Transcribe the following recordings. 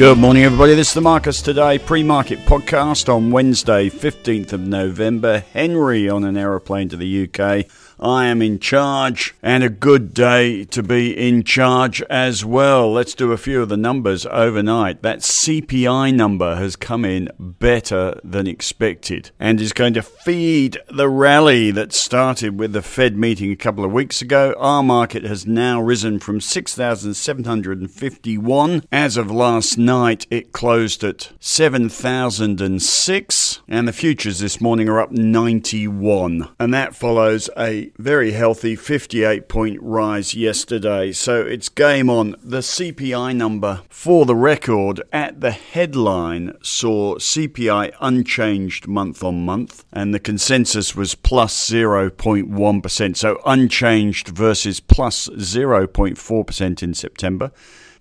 Good morning, everybody. This is the Marcus Today pre market podcast on Wednesday, 15th of November. Henry on an aeroplane to the UK. I am in charge, and a good day to be in charge as well. Let's do a few of the numbers overnight. That CPI number has come in better than expected and is going to feed the rally that started with the Fed meeting a couple of weeks ago. Our market has now risen from 6,751. As of last night, it closed at 7,006, and the futures this morning are up 91. And that follows a very healthy 58 point rise yesterday. So it's game on. The CPI number for the record at the headline saw CPI unchanged month on month, and the consensus was plus 0.1. So unchanged versus plus 0.4% in September.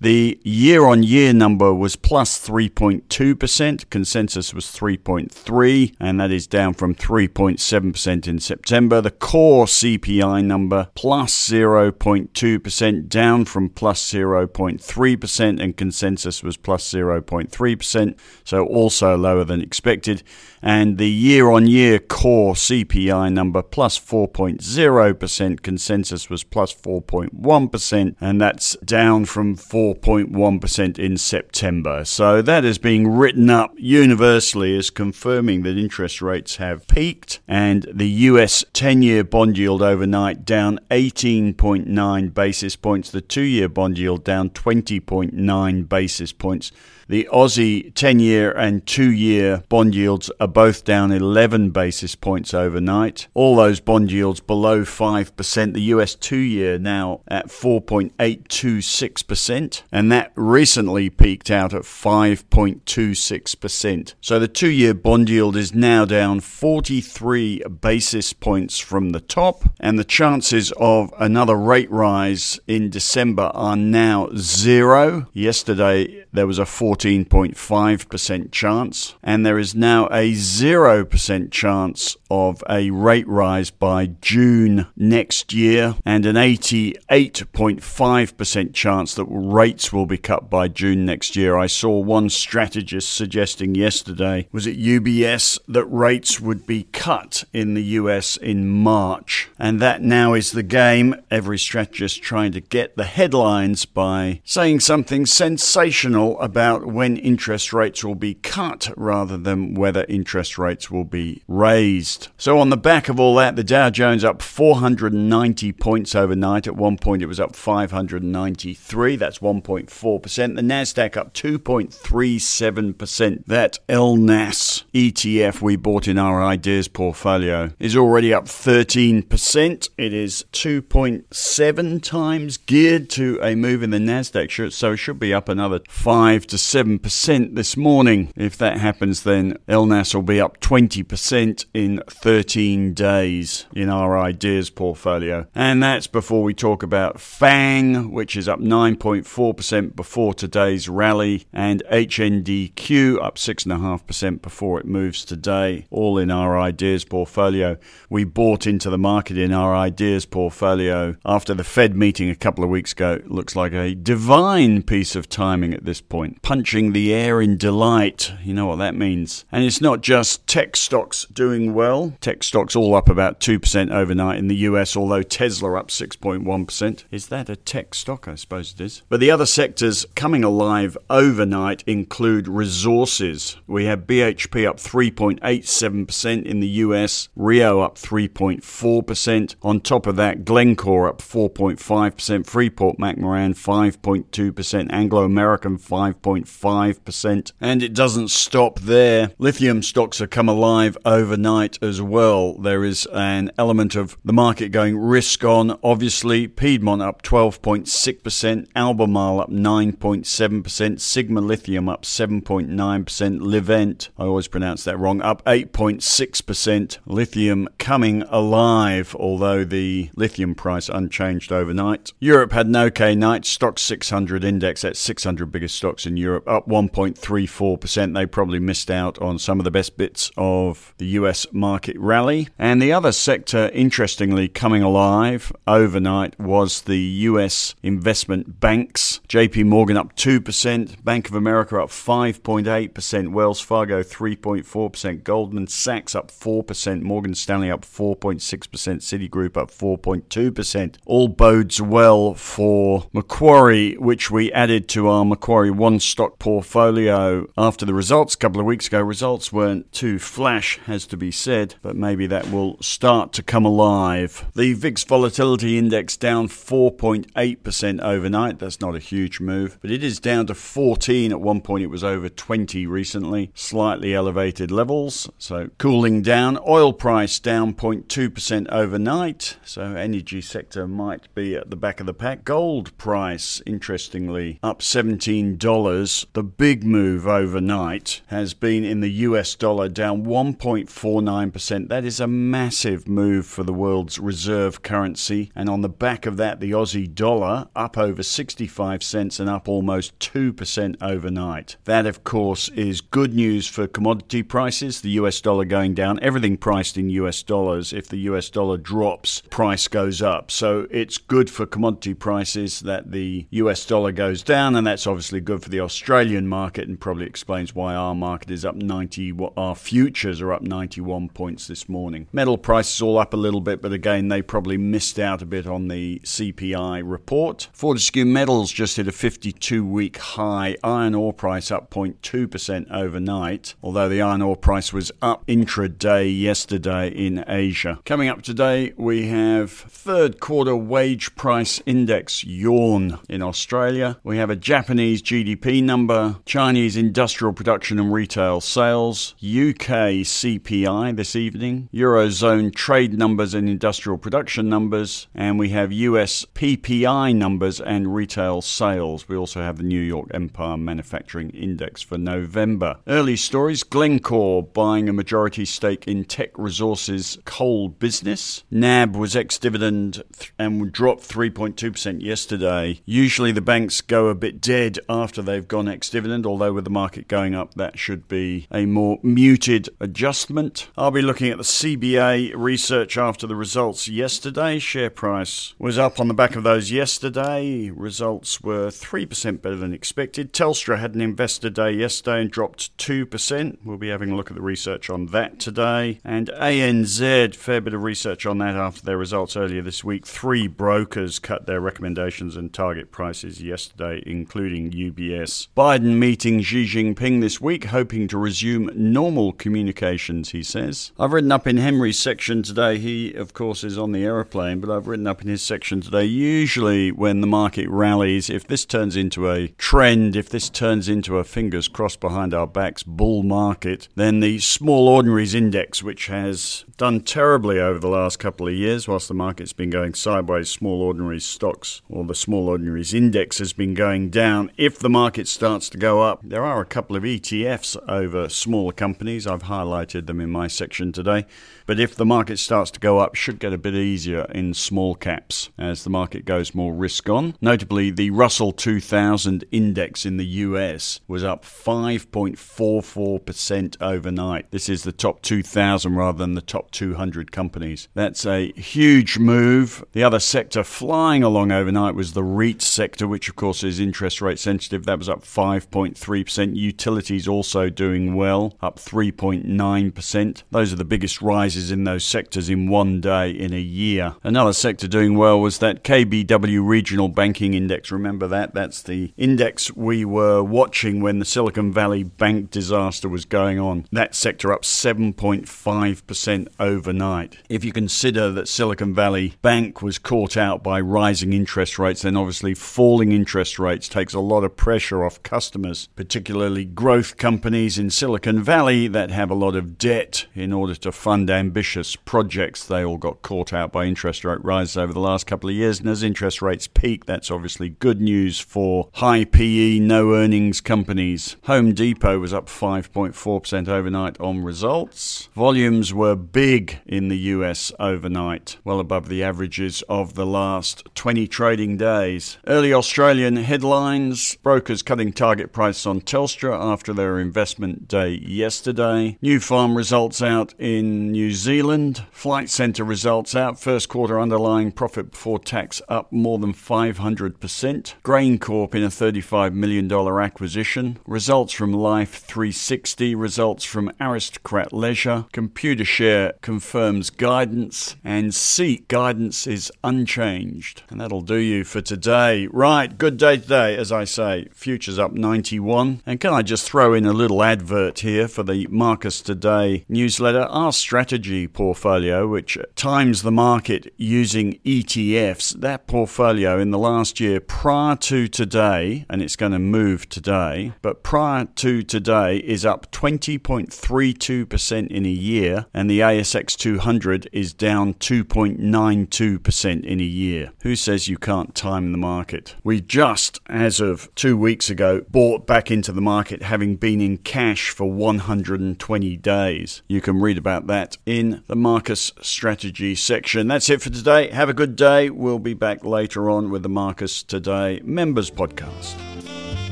The year on year number was plus 3.2%. Consensus was 3.3, and that is down from 3.7% in September. The core CPI number plus 0.2%, down from plus 0.3%, and consensus was plus 0.3%, so also lower than expected. And the year on year core CPI number plus 4.0%, consensus was plus 4.1, and that's down from 4 4.1% in September. So that is being written up universally as confirming that interest rates have peaked and the US 10 year bond yield overnight down 18.9 basis points, the 2 year bond yield down 20.9 basis points. The Aussie 10 year and 2 year bond yields are both down 11 basis points overnight. All those bond yields below 5%. The US 2 year now at 4.826%, and that recently peaked out at 5.26%. So the 2 year bond yield is now down 43 basis points from the top, and the chances of another rate rise in December are now zero. Yesterday there was a 14.5% chance, and there is now a 0% chance of a rate rise by June next year, and an 88.5% chance that rates will be cut by June next year. I saw one strategist suggesting yesterday, was it UBS, that rates would be cut in the US in March, and that now is the game. Every strategist trying to get the headlines by saying something sensational about when interest rates will be cut rather than whether interest rates will be raised. So, on the back of all that, the Dow Jones up 490 points overnight. At one point, it was up 593. That's 1.4%. The NASDAQ up 2.37%. That LNAS ETF we bought in our ideas portfolio is already up 13%. It is 2.7 times geared to a move in the NASDAQ, so it should be up another 5 to 7% this morning. If that happens, then LNAS will be up 20% in 13 days in our ideas portfolio. And that's before we talk about FANG, which is up 9.4% before today's rally, and HNDQ up 6.5% before it moves today, all in our ideas portfolio. We bought into the market in our ideas portfolio after the Fed meeting a couple of weeks ago. It looks like a divine piece of timing at this point. Punching the air in delight. You know what that means. And it's not just tech stocks doing well. Tech stocks all up about 2% overnight in the US, although Tesla up 6.1%. Is that a tech stock? I suppose it is. But the other sectors coming alive overnight include resources. We have BHP up 3.87% in the US, Rio up 3.4%. On top of that, Glencore up 4.5%, Freeport McMoran 5.2%, Anglo American 5.5%. And it doesn't stop there. Lithium stocks have come alive overnight as well. There is an element of the market going risk on. Obviously, Piedmont up 12.6%, Albemarle up 9.7%, Sigma Lithium up 7.9%, Livent, I always pronounce that wrong, up 8.6%. Lithium coming alive, although the lithium price unchanged overnight. Europe had an okay night. stock 600 index, at 600 biggest stocks in Europe up 1.34%. They probably missed out on some of the best bits of the US market rally. And the other sector, interestingly, coming alive overnight was the US investment banks. JP Morgan up 2%, Bank of America up 5.8%, Wells Fargo 3.4%, Goldman Sachs up 4%, Morgan Stanley up 4.6%, Citigroup up 4.2%. All bodes well for Macquarie, which we added to our Macquarie One stock portfolio after the results a couple of weeks ago. Results weren't too flash, has to be said, but maybe that will start to come alive. The VIX volatility index down 4.8% overnight. That's not a huge move, but it is down to 14. At one point, it was over 20 recently. Slightly elevated levels, so cooling down. Oil price down 0.2% overnight, so energy sector might be at the back of the pack. Gold price, interestingly, up $17. The big move overnight has been in the US dollar down 1.49%. That is a massive move for the world's reserve currency, and on the back of that, the Aussie dollar up over 65 cents and up almost 2% overnight. That, of course, is good news for commodity prices. The US dollar going down, everything priced in US dollars. If the US dollar drops, price goes up. So it's good for commodity prices that the US dollar goes down, and that's obviously good for the Australian market and probably explains why our market is up 90, our futures are up 91 points this morning. Metal prices all up a little bit, but again, they probably missed out a bit on the CPI report. Fortescue Metals just hit a 52 week high. Iron ore price up 0.2% overnight, although the iron ore price was up intraday yesterday in Asia. Coming up today, we have third quarter wage price index yawn in Australia. We have a Japanese GDP number, Chinese industrial production and retail sales, UK CPI this evening, Eurozone trade numbers and industrial production numbers, and we have US PPI numbers and retail sales. We also have the New York Empire Manufacturing Index for November. Early stories Glencore buying a majority stake in Teck Resources coal business. NAB was ex dividend and dropped 3.2% yesterday. Usually the banks go a bit dead after they've gone ex dividend, although with the market going up, that should be a more muted adjustment. I'll be looking at the CBA research after the results yesterday. Share price was up on the back of those yesterday. Results were 3% better than expected. Telstra had an investor day yesterday and dropped 2%. We'll be having a look at the research on that today. And ANZ, fair bit of research on that after their results earlier this week. Three brokers cut their recommendations and target prices yesterday, including Biden meeting Xi Jinping this week, hoping to resume normal communications, he says. I've written up in Henry's section today, he, of course, is on the aeroplane, but I've written up in his section today. Usually, when the market rallies, if this turns into a trend, if this turns into a fingers crossed behind our backs bull market, then the small ordinaries index, which has done terribly over the last couple of years, whilst the market's been going sideways, small ordinaries stocks or the small ordinaries index has been going down. If the market starts to go up, there are a couple of ETFs over smaller companies. I've highlighted them in my section today. But if the market starts to go up, should get a bit easier in small caps as the market goes more risk on. Notably, the Russell 2000 index in the US was up 5.44% overnight. This is the top 2000 rather than the top 200 companies. That's a huge move. The other sector flying along overnight was the REIT sector, which of course is interest rate sensitive. That was up 5.3%. Utilities also doing well, up 3.9%. Those are the biggest rises in those sectors in one day in a year. Another sector doing well was that KBW Regional Banking Index. Remember that? That's the index we were watching when the Silicon Valley Bank disaster was going on. That sector up 7.5% overnight. If you consider that Silicon Valley Bank was caught out by rising interest rates, then obviously falling interest rates takes a lot of pressure off customers, particularly growth companies in Silicon Valley that have a lot of debt in order to fund ambitious projects. They all got caught out by interest rate rises over the last couple of years. And as interest rates peak, that's obviously good news for high PE, no earnings companies. Home Depot was up 5.4% overnight on results. Volumes were big in the US overnight, well above the averages of the last 20 trading days. Early Australian headlines brokers cutting target price on Telstra after their investment day yesterday. Nufarm results out in New Zealand. Flight Centre results out. First quarter underlying profit before tax up more than 500%. GrainCorp in a $35 million acquisition. Results from Life 360. Results from Aristocrat Leisure. Computershare confirms guidance. And Seek guidance is unchanged. And that'll do you for today. Right, good day today, as I say. Futures up 91. And can I just throw in a little advert here for the Marcus Today newsletter? Our strategy portfolio, which times the market using ETFs, that portfolio in the last year prior to today, and it's going to move today, but prior to today is up 20.32% in a year, and the ASX 200 is down 2.92% in a year. Who says you can't time the market? We just, as of two two weeks ago bought back into the market having been in cash for 120 days. You can read about that in the Marcus Strategy section. That's it for today. Have a good day. We'll be back later on with the Marcus Today Members Podcast.